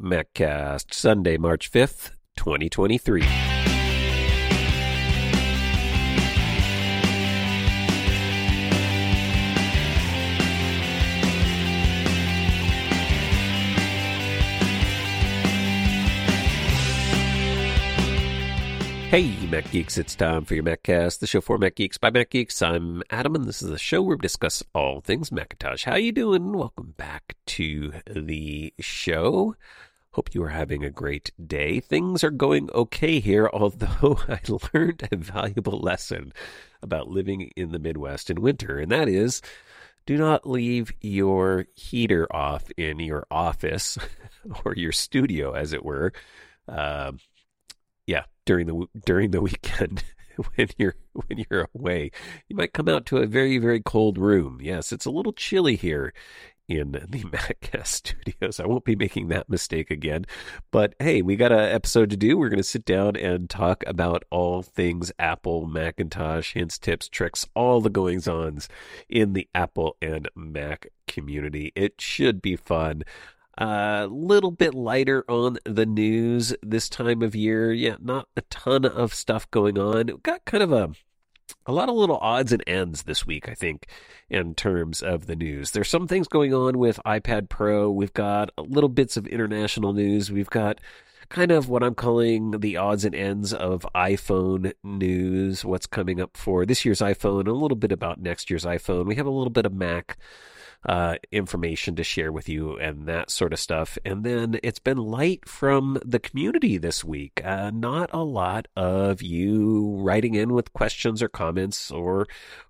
MacCast, Sunday, March 5th, 2023. Hey, Mac Geeks, it's time for your MacCast, the show for Mac Geeks by Mac Geeks. I'm Adam, and this is the show where we discuss all things Macintosh. How you doing? Welcome back to the show. Hope you are having a great day. Things are going okay here, although I learned a valuable lesson about living in the Midwest in winter, and that is do not leave your heater off in your office or your studio, as it were. Uh, yeah, during the during the weekend when you're when you're away, you might come out to a very very cold room. Yes, it's a little chilly here in the MacCast studios. I won't be making that mistake again. But hey, we got an episode to do. We're going to sit down and talk about all things Apple, Macintosh, hints, tips, tricks, all the goings ons in the Apple and Mac community. It should be fun. A uh, little bit lighter on the news this time of year. Yeah, not a ton of stuff going on. Got kind of a a lot of little odds and ends this week, I think, in terms of the news. There's some things going on with iPad Pro. We've got little bits of international news. We've got kind of what I'm calling the odds and ends of iPhone news, what's coming up for this year's iPhone, a little bit about next year's iPhone. We have a little bit of Mac uh, information to share with you and that sort of stuff. And then it's been light from the community this week. Uh, not a lot of you writing in with questions or comments or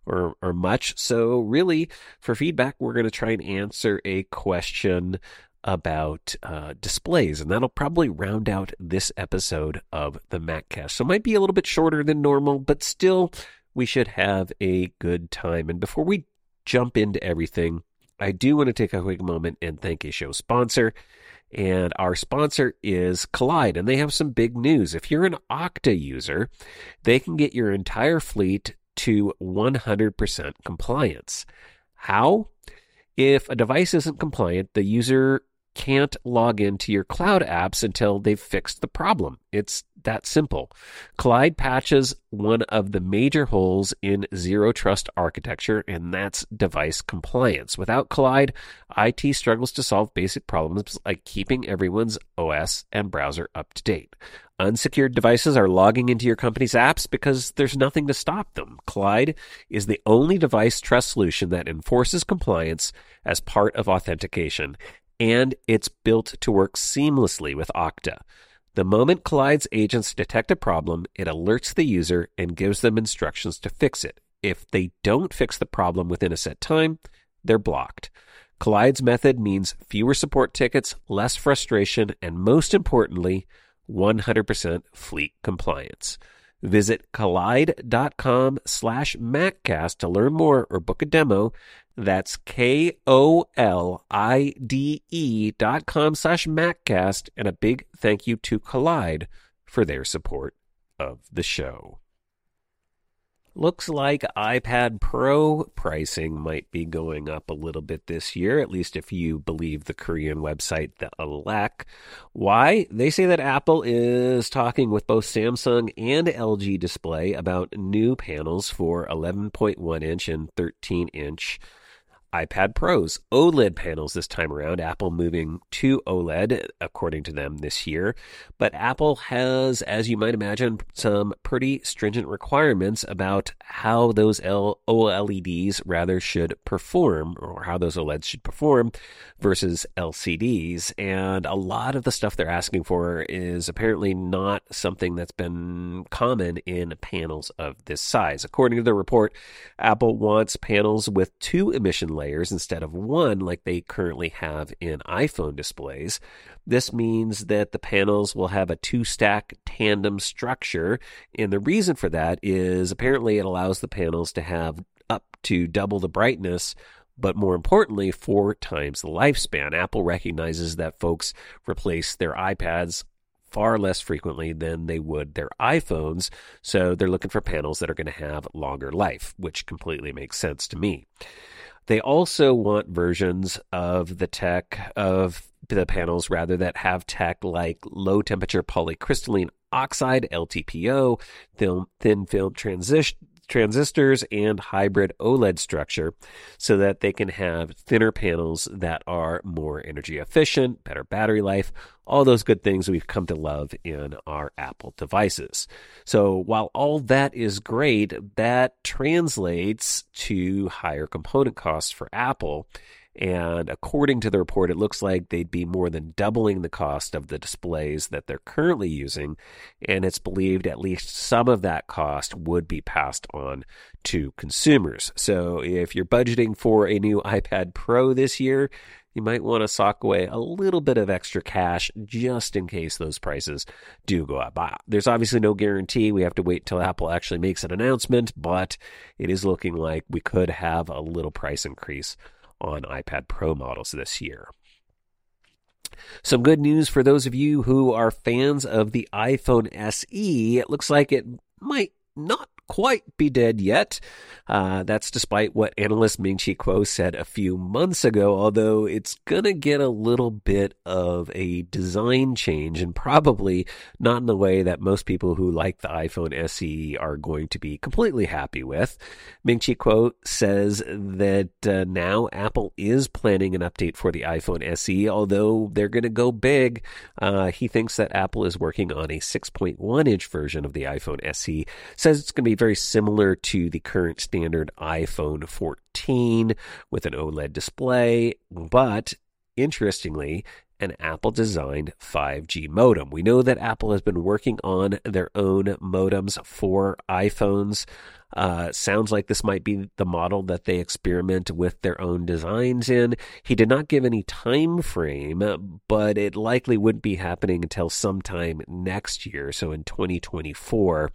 or or much. So really, for feedback, we're going to try and answer a question about uh, displays, and that'll probably round out this episode of the MacCast. So it might be a little bit shorter than normal, but still, we should have a good time. And before we jump into everything, I do want to take a quick moment and thank a show sponsor. And our sponsor is Kolide, and they have some big news. If you're an Okta user, they can get your entire fleet to 100% compliance. How? If a device isn't compliant, the user can't log into your cloud apps until they've fixed the problem. It's that simple. Kolide patches one of the major holes in zero trust architecture, and that's device compliance. Without Kolide, IT struggles to solve basic problems like keeping everyone's OS and browser up to date. Unsecured devices are logging into your company's apps because there's nothing to stop them. Kolide is the only device trust solution that enforces compliance as part of authentication and it's built to work seamlessly with Okta. The moment Kolide's agents detect a problem, it alerts the user and gives them instructions to fix it. If they don't fix the problem within a set time, they're blocked. Kolide's method means fewer support tickets, less frustration, and most importantly, 100% fleet compliance. Visit kolide.com slash MacCast to learn more or book a demo. That's K O L I D E dot com slash MacCast. And a big thank you to Kolide for their support of the show. Looks like iPad Pro pricing might be going up a little bit this year, at least if you believe the Korean website, the Elec. Why? They say that Apple is talking with both Samsung and LG Display about new panels for 11.1 inch and 13 inch iPad Pros, OLED panels this time around. Apple moving to OLED, according to them, this year. But Apple has, as you might imagine, some pretty stringent requirements about how those L- OLEDs rather should perform, or how those OLEDs should perform versus LCDs. And a lot of the stuff they're asking for is apparently not something that's been common in panels of this size. According to the report, Apple wants panels with two emission layers instead of one like they currently have in iPhone displays. This means that the panels will have a two stack tandem structure. And the reason for that is apparently it allows the panels to have up to double the brightness but more importantly, four times the lifespan. Apple recognizes that folks replace their iPads far less frequently than they would their iPhones, so they're looking for panels that are going to have longer life, which completely makes sense to me. They also want versions of the tech of the panels rather that have tech like low temperature polycrystalline oxide LTPO, thin, thin film transition transistors and hybrid OLED structure so that they can have thinner panels that are more energy efficient, better battery life, all those good things we've come to love in our Apple devices. So while all that is great, that translates to higher component costs for Apple and according to the report, it looks like they'd be more than doubling the cost of the displays that they're currently using. And it's believed at least some of that cost would be passed on to consumers. So if you're budgeting for a new iPad Pro this year, you might want to sock away a little bit of extra cash just in case those prices do go up. Uh, there's obviously no guarantee. We have to wait till Apple actually makes an announcement, but it is looking like we could have a little price increase on iPad Pro models this year. Some good news for those of you who are fans of the iPhone SE. It looks like it might not quite be dead yet. Uh, that's despite what analyst Ming Chi Kuo said a few months ago, although it's going to get a little bit of a design change and probably not in the way that most people who like the iPhone SE are going to be completely happy with. Ming Chi Kuo says that uh, now Apple is planning an update for the iPhone SE, although they're going to go big. Uh, he thinks that Apple is working on a 6.1 inch version of the iPhone SE, says it's going to be very similar to the current standard iPhone 14 with an OLED display, but interestingly, an Apple designed 5G modem. We know that Apple has been working on their own modems for iPhones. Uh, sounds like this might be the model that they experiment with their own designs in. He did not give any time frame, but it likely wouldn't be happening until sometime next year, so in 2024.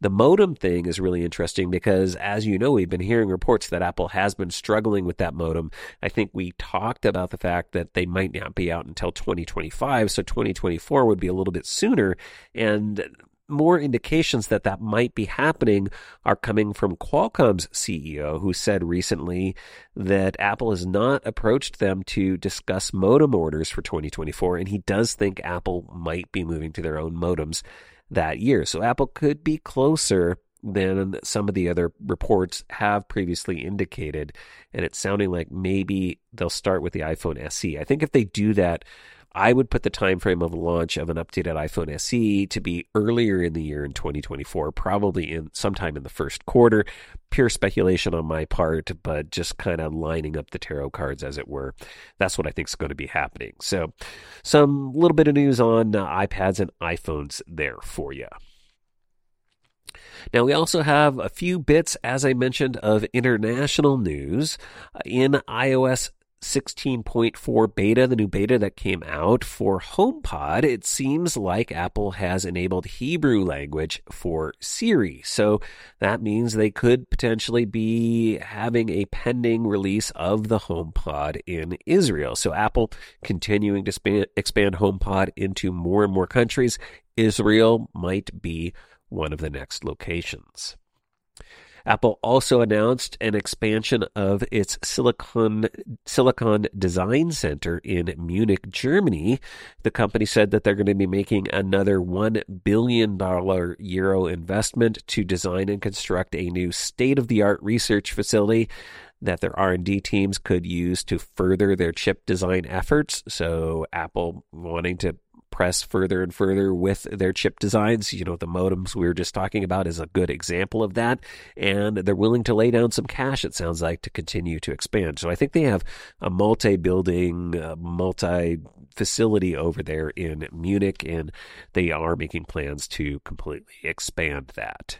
The modem thing is really interesting because, as you know, we've been hearing reports that Apple has been struggling with that modem. I think we talked about the fact that they might not be out until 2025, so 2024 would be a little bit sooner. And more indications that that might be happening are coming from Qualcomm's CEO, who said recently that Apple has not approached them to discuss modem orders for 2024, and he does think Apple might be moving to their own modems that year. So Apple could be closer than some of the other reports have previously indicated, and it's sounding like maybe they'll start with the iPhone SE. I think if they do that, I would put the time frame of launch of an updated iPhone SE to be earlier in the year in 2024, probably in sometime in the first quarter. Pure speculation on my part, but just kind of lining up the tarot cards as it were. That's what I think is going to be happening. So, some little bit of news on uh, iPads and iPhones there for you. Now, we also have a few bits, as I mentioned, of international news. In iOS 16.4 beta, the new beta that came out for HomePod, it seems like Apple has enabled Hebrew language for Siri. So that means they could potentially be having a pending release of the HomePod in Israel. So Apple continuing to expand, HomePod into more and more countries. Israel might be one of the next locations. Apple also announced an expansion of its Silicon, Silicon Design Center in Munich, Germany. The company said that they're going to be making another $1 billion euro investment to design and construct a new state-of-the-art research facility that their R&D teams could use to further their chip design efforts. So Apple wanting to press further and further with their chip designs. You know, the modems we were just talking about is a good example of that. And they're willing to lay down some cash, it sounds like, to continue to expand. So I think they have a multi building, uh, multi facility over there in Munich, and they are making plans to completely expand that.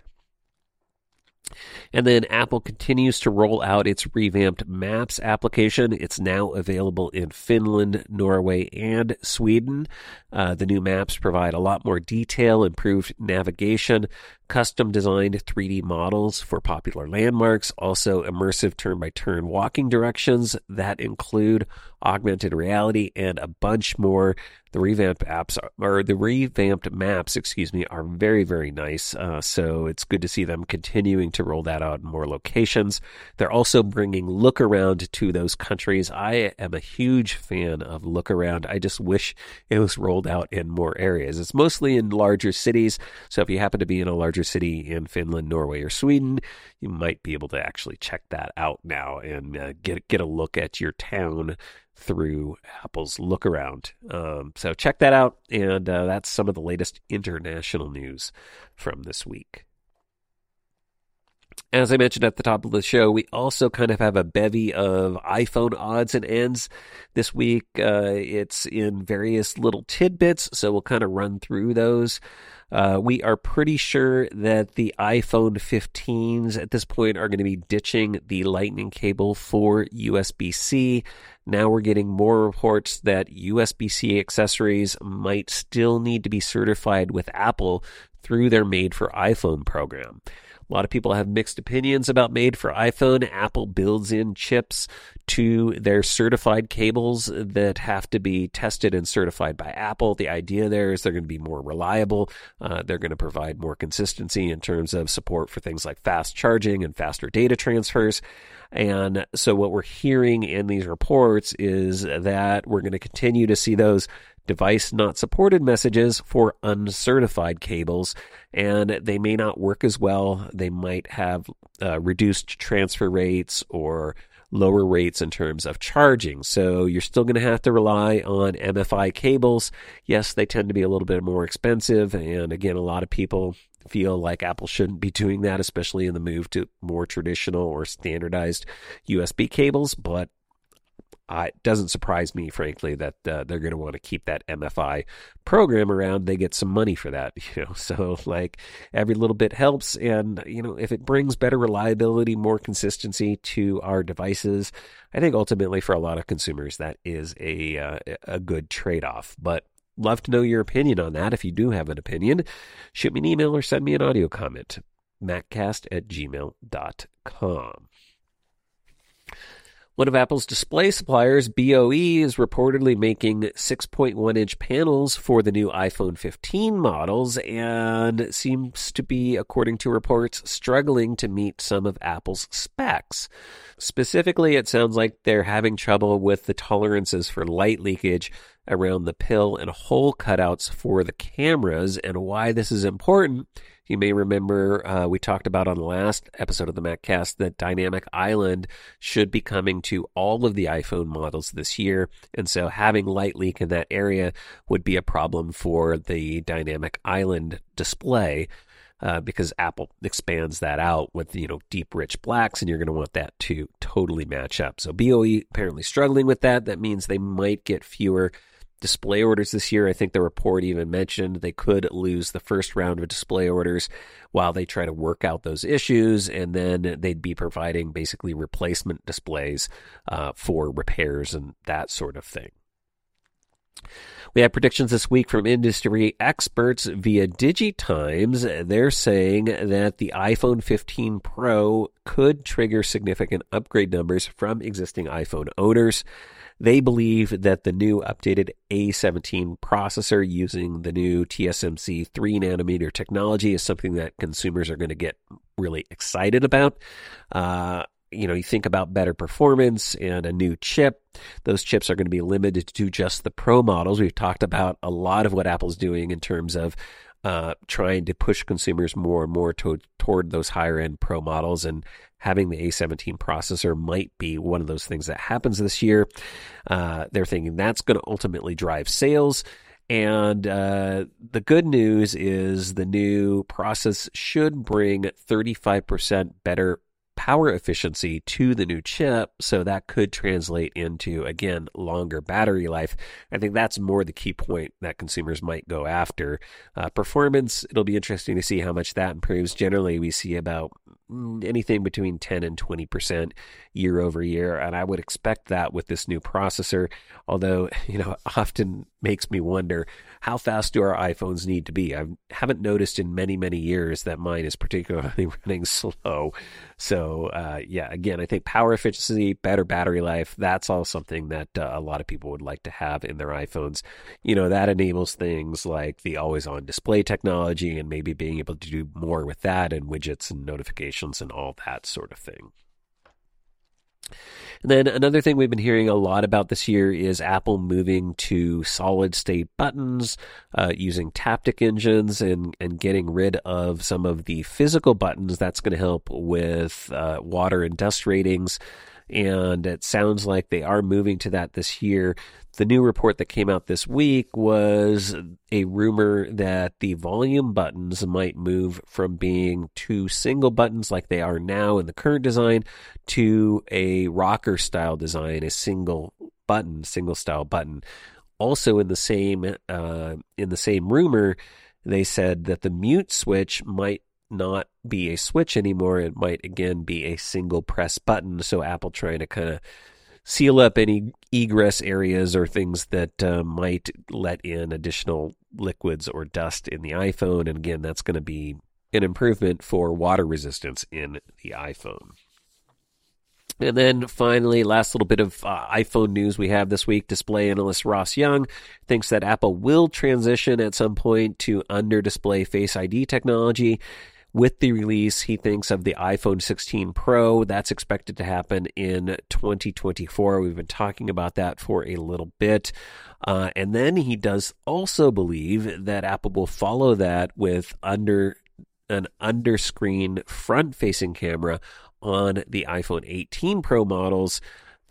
And then Apple continues to roll out its revamped Maps application. It's now available in Finland, Norway, and Sweden. Uh, the new maps provide a lot more detail, improved navigation, custom designed 3D models for popular landmarks, also immersive turn by turn walking directions that include augmented reality and a bunch more. The revamped apps or the revamped maps, excuse me, are very, very nice. Uh, so it's good to see them continuing to roll that out in more locations. They're also bringing look around to those countries. I am a huge fan of look around. I just wish it was rolled out in more areas. It's mostly in larger cities. So if you happen to be in a larger city in Finland, Norway, or Sweden, you might be able to actually check that out now and uh, get get a look at your town through Apple's look around. Um, so check that out. And uh, that's some of the latest international news from this week. As I mentioned at the top of the show, we also kind of have a bevy of iPhone odds and ends this week. Uh, it's in various little tidbits, so we'll kind of run through those. Uh, we are pretty sure that the iPhone 15s at this point are going to be ditching the lightning cable for USB C. Now we're getting more reports that USB C accessories might still need to be certified with Apple through their Made for iPhone program. A lot of people have mixed opinions about made for iPhone. Apple builds in chips to their certified cables that have to be tested and certified by Apple. The idea there is they're going to be more reliable. Uh, they're going to provide more consistency in terms of support for things like fast charging and faster data transfers. And so, what we're hearing in these reports is that we're going to continue to see those device not supported messages for uncertified cables, and they may not work as well. They might have uh, reduced transfer rates or lower rates in terms of charging. So you're still going to have to rely on MFI cables. Yes, they tend to be a little bit more expensive. And again, a lot of people feel like Apple shouldn't be doing that, especially in the move to more traditional or standardized USB cables. But uh, it doesn't surprise me, frankly, that uh, they're going to want to keep that MFI program around. They get some money for that, you know. So, like, every little bit helps, and you know, if it brings better reliability, more consistency to our devices, I think ultimately for a lot of consumers that is a uh, a good trade off. But love to know your opinion on that. If you do have an opinion, shoot me an email or send me an audio comment. Maccast at gmail.com. One of Apple's display suppliers, BOE, is reportedly making 6.1 inch panels for the new iPhone 15 models and seems to be, according to reports, struggling to meet some of Apple's specs. Specifically, it sounds like they're having trouble with the tolerances for light leakage around the pill and hole cutouts for the cameras. And why this is important you may remember uh, we talked about on the last episode of the MacCast that Dynamic Island should be coming to all of the iPhone models this year. And so having light leak in that area would be a problem for the Dynamic Island display. Uh, because Apple expands that out with you know deep rich blacks, and you're going to want that to totally match up. So BOE apparently struggling with that. That means they might get fewer display orders this year. I think the report even mentioned they could lose the first round of display orders while they try to work out those issues, and then they'd be providing basically replacement displays uh, for repairs and that sort of thing. We have predictions this week from industry experts via DigiTimes. They're saying that the iPhone 15 Pro could trigger significant upgrade numbers from existing iPhone owners. They believe that the new updated A17 processor using the new TSMC 3 nanometer technology is something that consumers are going to get really excited about. Uh, you know, you think about better performance and a new chip. Those chips are going to be limited to just the Pro models. We've talked about a lot of what Apple's doing in terms of uh, trying to push consumers more and more to, toward those higher end Pro models. And having the A17 processor might be one of those things that happens this year. Uh, they're thinking that's going to ultimately drive sales. And uh, the good news is the new process should bring 35% better power efficiency to the new chip. So that could translate into, again, longer battery life. I think that's more the key point that consumers might go after. Uh, performance, it'll be interesting to see how much that improves. Generally, we see about mm, anything between 10 and 20% year over year. And I would expect that with this new processor. Although, you know, often makes me wonder how fast do our iPhones need to be? I haven't noticed in many, many years that mine is particularly running slow. So, uh, yeah, again, I think power efficiency, better battery life, that's all something that uh, a lot of people would like to have in their iPhones. You know, that enables things like the always on display technology and maybe being able to do more with that and widgets and notifications and all that sort of thing. And then another thing we've been hearing a lot about this year is Apple moving to solid state buttons, uh, using Taptic engines, and and getting rid of some of the physical buttons. That's going to help with uh, water and dust ratings and it sounds like they are moving to that this year. The new report that came out this week was a rumor that the volume buttons might move from being two single buttons like they are now in the current design to a rocker style design, a single button, single style button. Also in the same uh, in the same rumor, they said that the mute switch might not be a switch anymore. It might again be a single press button. So Apple trying to kind of seal up any egress areas or things that uh, might let in additional liquids or dust in the iPhone. And again, that's going to be an improvement for water resistance in the iPhone. And then finally, last little bit of uh, iPhone news we have this week. Display analyst Ross Young thinks that Apple will transition at some point to under display Face ID technology with the release, he thinks of the iPhone 16 Pro. That's expected to happen in 2024. We've been talking about that for a little bit. Uh, and then he does also believe that Apple will follow that with under an underscreen front facing camera on the iPhone 18 Pro models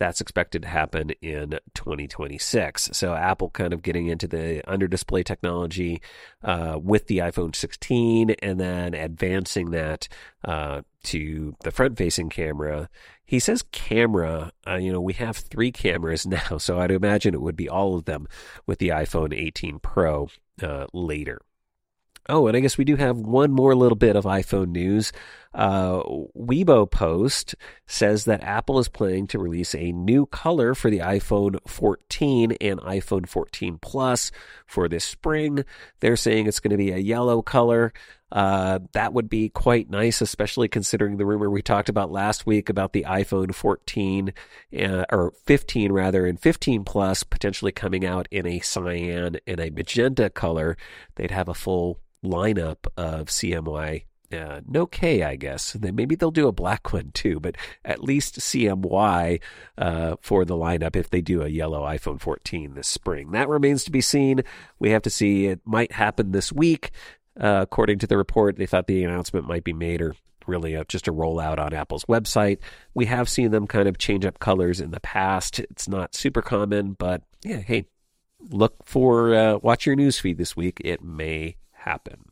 that's expected to happen in 2026. So Apple kind of getting into the under display technology uh, with the iPhone 16 and then advancing that uh, to the front facing camera. He says camera, uh, you know, we have three cameras now, so I'd imagine it would be all of them with the iPhone 18 Pro uh, later. Oh, and I guess we do have one more little bit of iPhone news. Uh, Weibo Post says that Apple is planning to release a new color for the iPhone 14 and iPhone 14 Plus for this spring. They're saying it's going to be a yellow color. Uh, that would be quite nice, especially considering the rumor we talked about last week about the iPhone 14 uh, or 15 rather, and 15 Plus potentially coming out in a cyan and a magenta color. They'd have a full lineup of CMY. Uh, no K, I guess. Then maybe they'll do a black one too, but at least CMY uh, for the lineup if they do a yellow iPhone 14 this spring. That remains to be seen. We have to see. It might happen this week. Uh, according to the report, they thought the announcement might be made or really a, just a rollout on Apple's website. We have seen them kind of change up colors in the past. It's not super common, but yeah, hey, look for uh, watch your newsfeed this week. It may happen.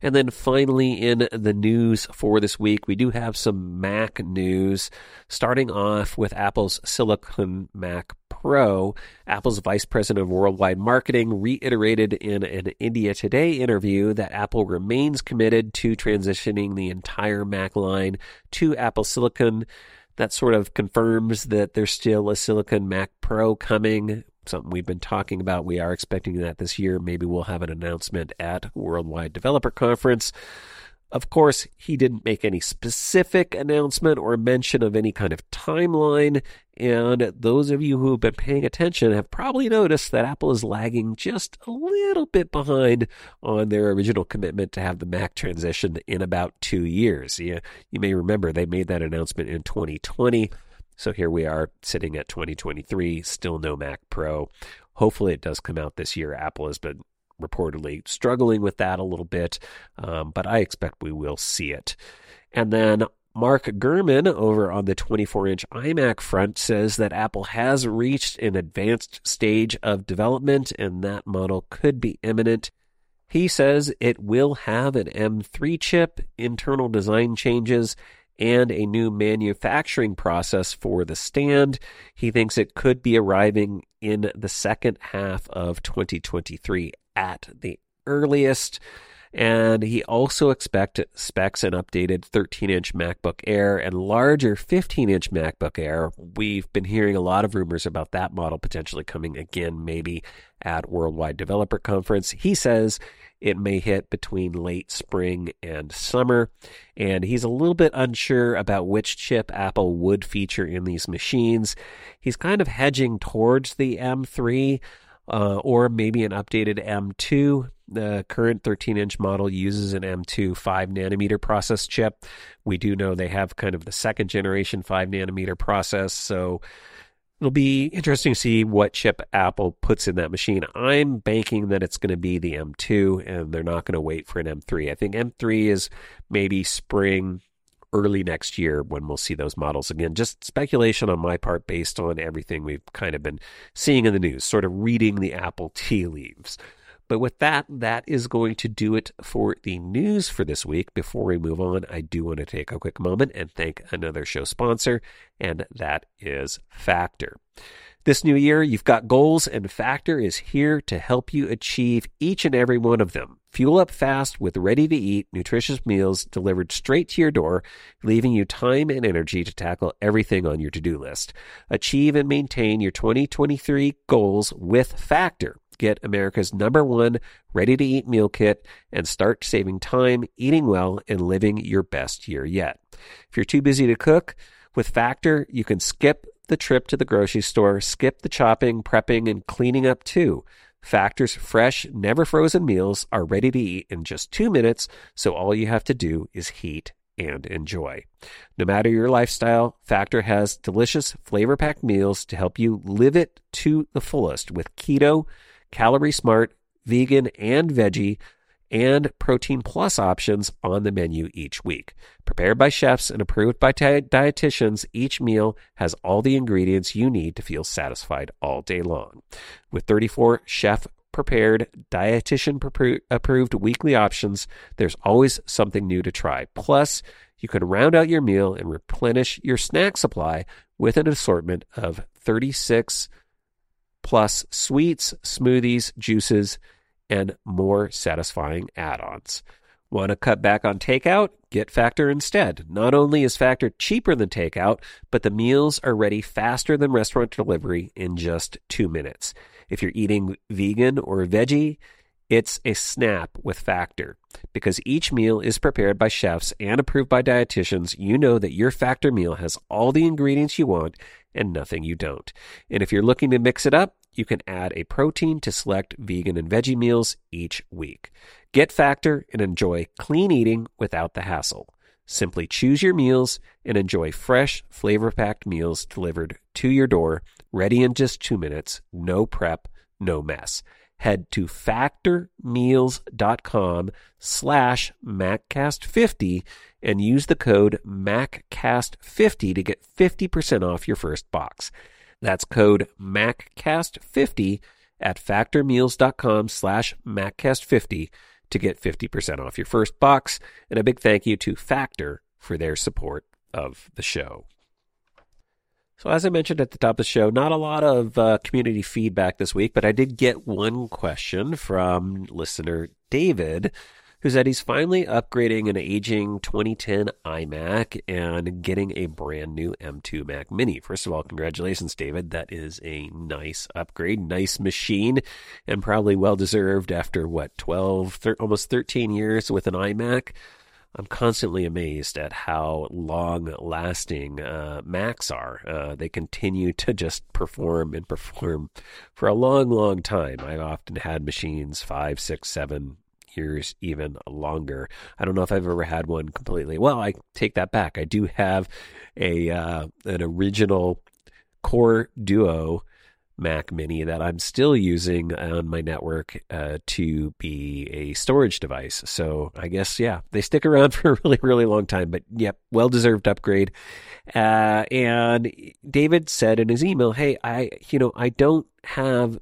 And then finally, in the news for this week, we do have some Mac news. Starting off with Apple's Silicon Mac Pro, Apple's vice president of worldwide marketing reiterated in an India Today interview that Apple remains committed to transitioning the entire Mac line to Apple Silicon. That sort of confirms that there's still a Silicon Mac Pro coming something we've been talking about. We are expecting that this year. Maybe we'll have an announcement at Worldwide Developer Conference. Of course, he didn't make any specific announcement or mention of any kind of timeline. And those of you who have been paying attention have probably noticed that Apple is lagging just a little bit behind on their original commitment to have the Mac transition in about two years. You, you may remember they made that announcement in 2020. So here we are sitting at 2023, still no Mac Pro. Hopefully it does come out this year. Apple has been reportedly struggling with that a little bit, um, but I expect we will see it. And then Mark Gurman over on the 24 inch iMac front says that Apple has reached an advanced stage of development and that model could be imminent. He says it will have an M3 chip, internal design changes, and a new manufacturing process for the stand. He thinks it could be arriving in the second half of 2023 at the earliest. And he also expect, specs an updated 13 inch MacBook Air and larger 15 inch MacBook Air. We've been hearing a lot of rumors about that model potentially coming again, maybe at Worldwide Developer Conference. He says it may hit between late spring and summer. And he's a little bit unsure about which chip Apple would feature in these machines. He's kind of hedging towards the M3 uh, or maybe an updated M2. The current 13 inch model uses an M2 5 nanometer process chip. We do know they have kind of the second generation 5 nanometer process. So It'll be interesting to see what chip Apple puts in that machine. I'm banking that it's going to be the M2 and they're not going to wait for an M3. I think M3 is maybe spring, early next year when we'll see those models again. Just speculation on my part based on everything we've kind of been seeing in the news, sort of reading the Apple tea leaves. But with that, that is going to do it for the news for this week. Before we move on, I do want to take a quick moment and thank another show sponsor, and that is Factor. This new year, you've got goals, and Factor is here to help you achieve each and every one of them. Fuel up fast with ready to eat, nutritious meals delivered straight to your door, leaving you time and energy to tackle everything on your to do list. Achieve and maintain your 2023 goals with Factor get America's number one ready to eat meal kit and start saving time, eating well, and living your best year yet. If you're too busy to cook, with Factor, you can skip the trip to the grocery store, skip the chopping, prepping, and cleaning up too. Factor's fresh, never frozen meals are ready to eat in just two minutes, so all you have to do is heat and enjoy. No matter your lifestyle, Factor has delicious, flavor packed meals to help you live it to the fullest with keto calorie smart, vegan, and veggie, and protein plus options on the menu each week. Prepared by chefs and approved by dietitians, each meal has all the ingredients you need to feel satisfied all day long. With 34 chef prepared, dietitian approved weekly options, there's always something new to try. Plus, you can round out your meal and replenish your snack supply with an assortment of 36 plus sweets, smoothies, juices, and more satisfying add ons. Want to cut back on takeout? Get Factor instead. Not only is Factor cheaper than takeout, but the meals are ready faster than restaurant delivery in just two minutes. If you're eating vegan or veggie, it's a snap with Factor. Because each meal is prepared by chefs and approved by dietitians, you know that your Factor meal has all the ingredients you want and nothing you don't. And if you're looking to mix it up, you can add a protein to select vegan and veggie meals each week. Get Factor and enjoy clean eating without the hassle. Simply choose your meals and enjoy fresh, flavor packed meals delivered to your door, ready in just two minutes, no prep, no mess. Head to factormeals.com slash MacCast50 and use the code MacCast50 to get 50% off your first box. That's code MacCast50 at factormeals.com slash MacCast50 to get 50% off your first box. And a big thank you to Factor for their support of the show. So, as I mentioned at the top of the show, not a lot of uh, community feedback this week, but I did get one question from listener David who said he's finally upgrading an aging 2010 iMac and getting a brand new M2 Mac Mini. First of all, congratulations, David. That is a nice upgrade, nice machine, and probably well deserved after what, 12, thir- almost 13 years with an iMac. I'm constantly amazed at how long lasting uh, Macs are. Uh, they continue to just perform and perform for a long, long time. I've often had machines five, six, seven, years, even longer. I don't know if I've ever had one completely. Well, I take that back. I do have a uh, an original Core Duo Mac Mini that I'm still using on my network uh, to be a storage device. So I guess yeah, they stick around for a really really long time. But yep, well deserved upgrade. Uh, and David said in his email, "Hey, I you know I don't have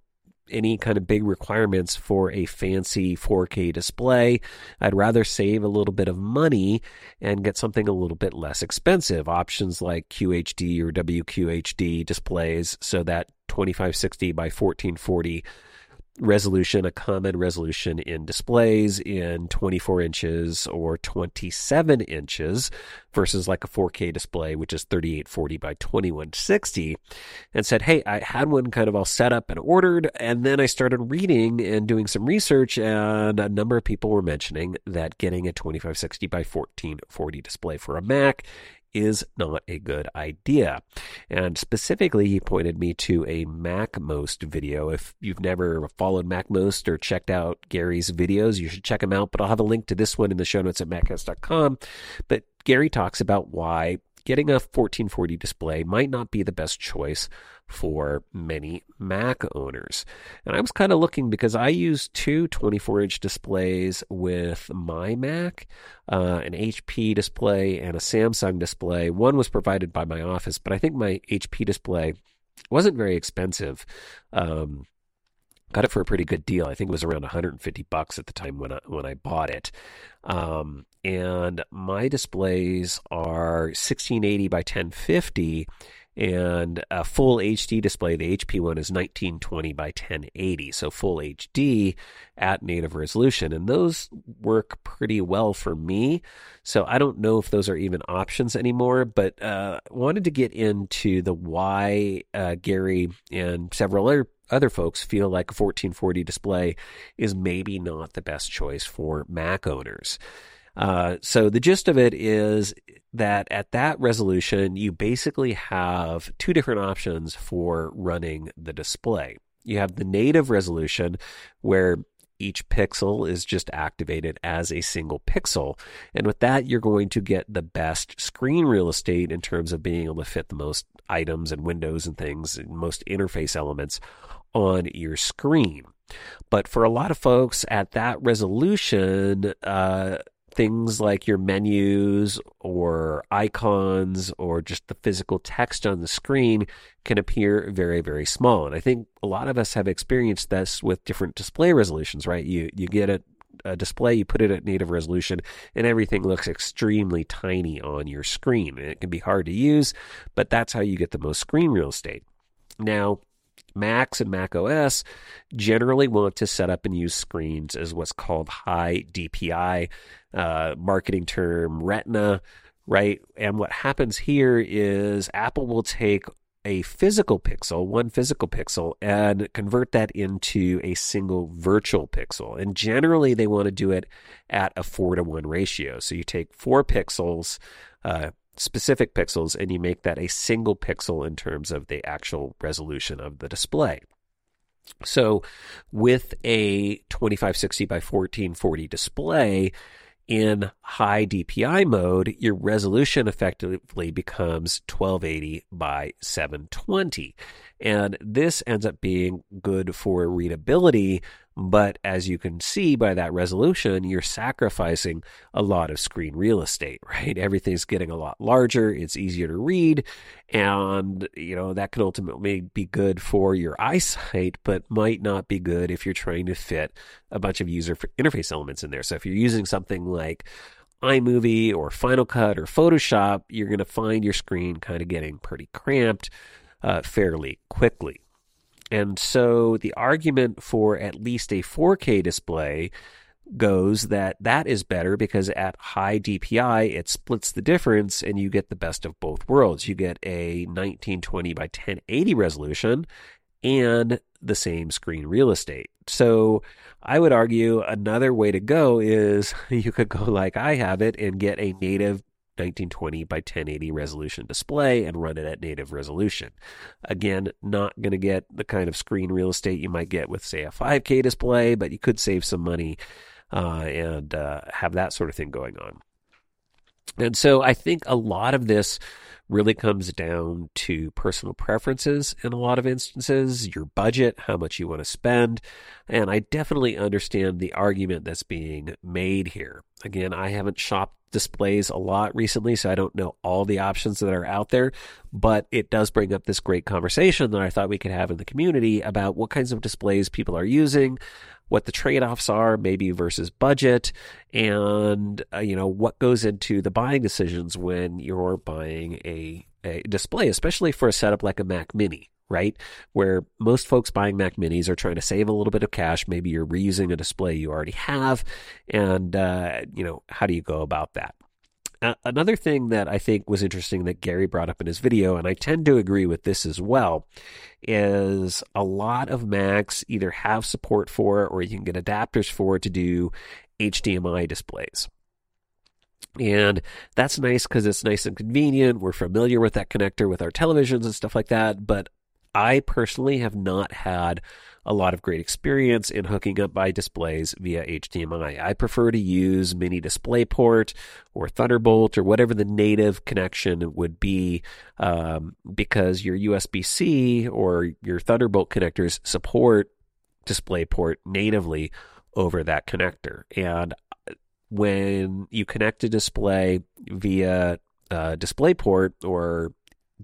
any kind of big requirements for a fancy 4K display. I'd rather save a little bit of money and get something a little bit less expensive. Options like QHD or WQHD displays so that 2560 by 1440 resolution, a common resolution in displays in 24 inches or 27 inches versus like a 4K display, which is 3840 by 2160, and said, Hey, I had one kind of all set up and ordered. And then I started reading and doing some research, and a number of people were mentioning that getting a 2560 by 1440 display for a Mac is not a good idea. And specifically, he pointed me to a MacMost video. If you've never followed MacMost or checked out Gary's videos, you should check them out. But I'll have a link to this one in the show notes at maccast.com. But Gary talks about why getting a 1440 display might not be the best choice for many Mac owners. And I was kind of looking because I use two 24 inch displays with my Mac, uh, an HP display and a Samsung display. One was provided by my office, but I think my HP display wasn't very expensive. Um, got it for a pretty good deal. I think it was around 150 bucks at the time when I when I bought it. Um, and my displays are 1680 by 1050 and a full HD display. The HP one is 1920 by 1080, so full HD at native resolution, and those work pretty well for me. So I don't know if those are even options anymore, but uh, wanted to get into the why uh, Gary and several other other folks feel like a 1440 display is maybe not the best choice for Mac owners. Uh, so the gist of it is that at that resolution, you basically have two different options for running the display. You have the native resolution where each pixel is just activated as a single pixel. And with that, you're going to get the best screen real estate in terms of being able to fit the most items and windows and things, and most interface elements on your screen. But for a lot of folks at that resolution, uh, things like your menus or icons or just the physical text on the screen can appear very very small. And i think a lot of us have experienced this with different display resolutions right? You you get a, a display you put it at native resolution and everything looks extremely tiny on your screen. And it can be hard to use but that's how you get the most screen real estate. Now Macs and Mac OS generally want to set up and use screens as what's called high DPI, uh, marketing term Retina, right? And what happens here is Apple will take a physical pixel, one physical pixel, and convert that into a single virtual pixel. And generally, they want to do it at a four to one ratio. So you take four pixels, uh, specific pixels and you make that a single pixel in terms of the actual resolution of the display. So with a 2560 by 1440 display, in high DPI mode, your resolution effectively becomes 1280 by 720. And this ends up being good for readability but as you can see by that resolution, you're sacrificing a lot of screen real estate, right? Everything's getting a lot larger. It's easier to read. And, you know, that can ultimately be good for your eyesight, but might not be good if you're trying to fit a bunch of user interface elements in there. So if you're using something like iMovie or Final Cut or Photoshop, you're going to find your screen kind of getting pretty cramped uh, fairly quickly. And so the argument for at least a 4K display goes that that is better because at high DPI it splits the difference and you get the best of both worlds. You get a 1920 by 1080 resolution and the same screen real estate. So I would argue another way to go is you could go like I have it and get a native 1920 by 1080 resolution display and run it at native resolution. Again, not going to get the kind of screen real estate you might get with, say, a 5K display, but you could save some money uh, and uh, have that sort of thing going on. And so I think a lot of this really comes down to personal preferences in a lot of instances, your budget, how much you want to spend. And I definitely understand the argument that's being made here. Again, I haven't shopped displays a lot recently, so I don't know all the options that are out there, but it does bring up this great conversation that I thought we could have in the community about what kinds of displays people are using, what the trade-offs are maybe versus budget and uh, you know what goes into the buying decisions when you're buying a, a display especially for a setup like a Mac mini right? Where most folks buying Mac Minis are trying to save a little bit of cash. Maybe you're reusing a display you already have, and uh, you know how do you go about that? Uh, another thing that I think was interesting that Gary brought up in his video, and I tend to agree with this as well, is a lot of Macs either have support for it or you can get adapters for it to do HDMI displays. And that's nice because it's nice and convenient. We're familiar with that connector with our televisions and stuff like that. But I personally have not had a lot of great experience in hooking up my displays via HDMI. I prefer to use Mini DisplayPort or Thunderbolt or whatever the native connection would be um, because your USB C or your Thunderbolt connectors support DisplayPort natively over that connector. And when you connect a display via uh, DisplayPort or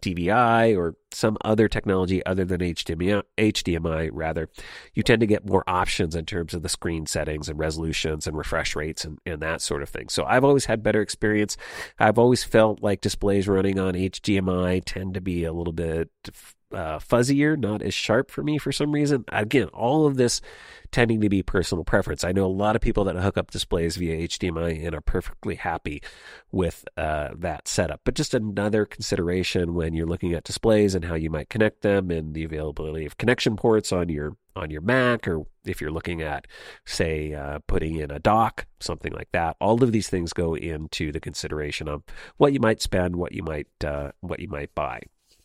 DVI or some other technology other than HDMI, HDMI rather, you tend to get more options in terms of the screen settings and resolutions and refresh rates and, and that sort of thing. So I've always had better experience. I've always felt like displays running on HDMI tend to be a little bit uh, fuzzier, not as sharp for me for some reason. Again, all of this tending to be personal preference. I know a lot of people that hook up displays via HDMI and are perfectly happy with uh, that setup. But just another consideration when you're looking at displays and how you might connect them and the availability of connection ports on your on your Mac, or if you're looking at, say, uh, putting in a dock, something like that. All of these things go into the consideration of what you might spend, what you might uh, what you might buy.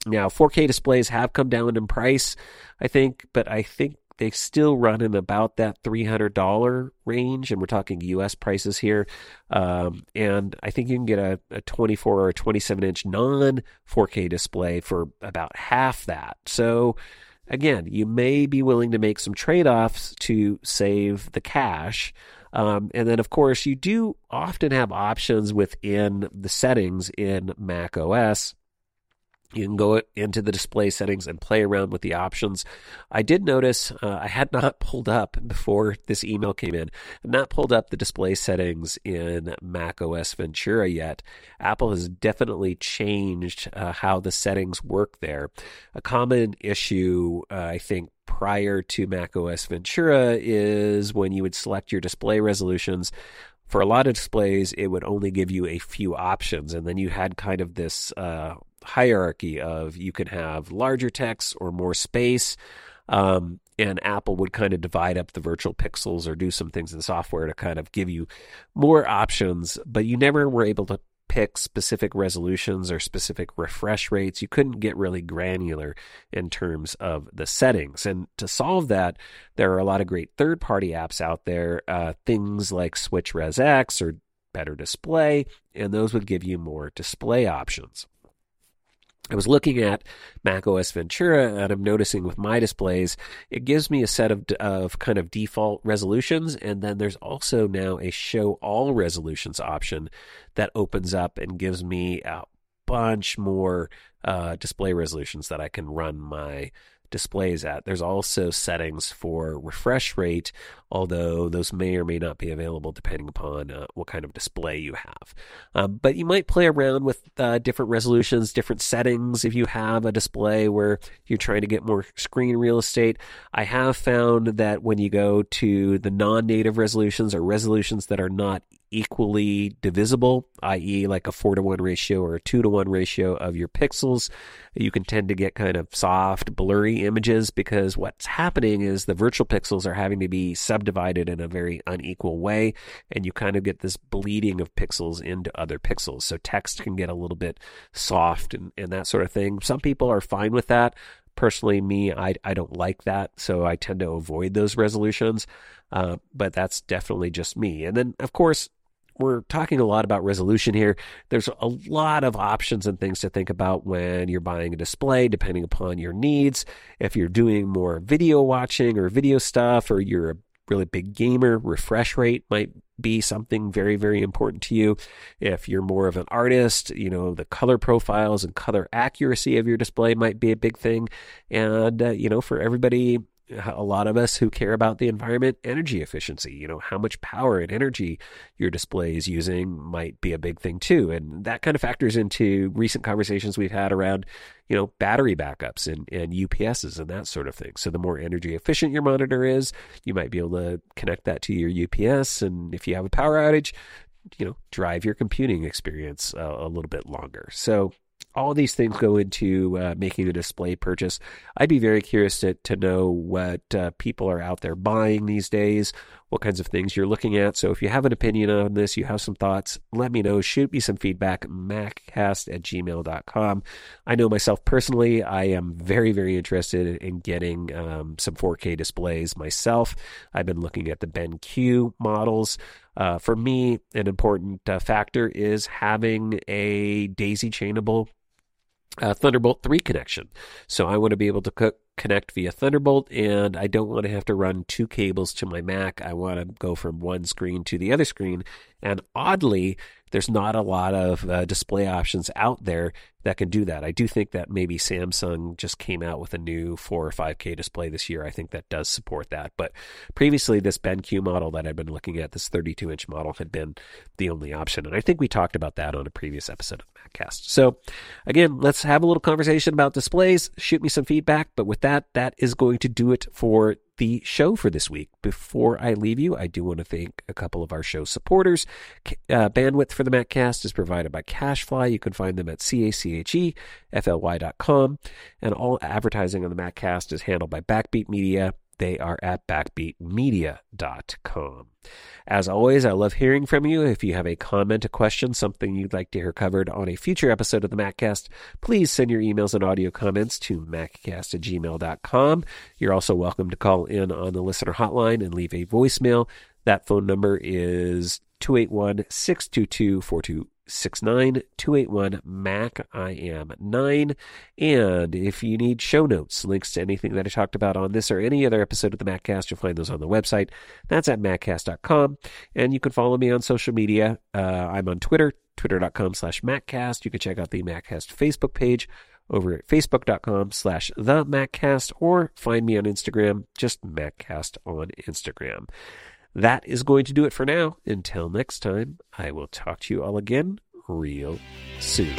Now, 4K displays have come down in price, I think, but I think they still run in about that $300 range, and we're talking US prices here. Um, and I think you can get a, a 24 or a 27 inch non 4K display for about half that. So, again, you may be willing to make some trade offs to save the cash. Um, and then, of course, you do often have options within the settings in Mac OS you can go into the display settings and play around with the options. I did notice uh, I had not pulled up before this email came in, not pulled up the display settings in Mac OS Ventura yet. Apple has definitely changed uh, how the settings work there. A common issue, uh, I think, prior to Mac OS Ventura is when you would select your display resolutions for a lot of displays, it would only give you a few options, and then you had kind of this uh, hierarchy of you can have larger text or more space. Um, and Apple would kind of divide up the virtual pixels or do some things in software to kind of give you more options, but you never were able to pick specific resolutions or specific refresh rates. You couldn't get really granular in terms of the settings. And to solve that, there are a lot of great third party apps out there, uh, things like SwitchResX or BetterDisplay, and those would give you more display options. I was looking at Mac OS Ventura and I'm noticing with my displays, it gives me a set of, of kind of default resolutions. And then there's also now a show all resolutions option that opens up and gives me a bunch more uh, display resolutions that I can run my displays at. There's also settings for refresh rate, although those may or may not be available depending upon uh, what kind of display you have. Um, but you might play around with uh, different resolutions, different settings if you have a display where you're trying to get more screen real estate. I have found that when you go to the non native resolutions or resolutions that are not equally divisible, i.e., like a 4 to 1 ratio or a 2 to 1 ratio of your pixels. You can tend to get kind of soft, blurry images because what's happening is the virtual pixels are having to be subdivided in a very unequal way, and you kind of get this bleeding of pixels into other pixels. So text can get a little bit soft and, and that sort of thing. Some people are fine with that personally me I, I don't like that so i tend to avoid those resolutions uh, but that's definitely just me and then of course we're talking a lot about resolution here. There's a lot of options and things to think about when you're buying a display, depending upon your needs. If you're doing more video watching or video stuff, or you're a really big gamer, refresh rate might be something very, very important to you. If you're more of an artist, you know, the color profiles and color accuracy of your display might be a big thing. And, uh, you know, for everybody a lot of us who care about the environment, energy efficiency. You know, how much power and energy your display is using might be a big thing too. And that kind of factors into recent conversations we've had around, you know, battery backups and, and UPSs and that sort of thing. So the more energy efficient your monitor is, you might be able to connect that to your UPS. And if you have a power outage, you know, drive your computing experience a, a little bit longer. So all these things go into uh, making a display purchase. I'd be very curious to, to know what uh, people are out there buying these days, what kinds of things you're looking at. So if you have an opinion on this, you have some thoughts, let me know. Shoot me some feedback, maccast at gmail.com. I know myself personally, I am very, very interested in getting um, some 4K displays myself. I've been looking at the BenQ models. Uh, for me, an important uh, factor is having a daisy chainable uh, Thunderbolt 3 connection. So I want to be able to co- connect via Thunderbolt and I don't want to have to run two cables to my Mac. I want to go from one screen to the other screen. And oddly, there's not a lot of uh, display options out there that can do that. I do think that maybe Samsung just came out with a new 4 or 5K display this year. I think that does support that. But previously, this BenQ model that I've been looking at, this 32 inch model, had been the only option. And I think we talked about that on a previous episode of Maccast. So, again, let's have a little conversation about displays. Shoot me some feedback. But with that, that is going to do it for the show for this week. Before I leave you, I do want to thank a couple of our show supporters. Uh, bandwidth for the Maccast is provided by CacheFly. You can find them at C-A-C-H-E-F-L-Y.com. And all advertising on the Maccast is handled by Backbeat Media. They are at backbeatmedia.com. As always, I love hearing from you. If you have a comment, a question, something you'd like to hear covered on a future episode of the Maccast, please send your emails and audio comments to maccast at gmail.com. You're also welcome to call in on the listener hotline and leave a voicemail. That phone number is 281 622 69 281 Mac I am 9. And if you need show notes, links to anything that I talked about on this or any other episode of the Maccast, you'll find those on the website. That's at maccast.com. And you can follow me on social media. Uh, I'm on Twitter, twitter.com slash Maccast. You can check out the Maccast Facebook page over at facebook.com slash the Maccast or find me on Instagram, just Maccast on Instagram. That is going to do it for now. Until next time, I will talk to you all again real soon.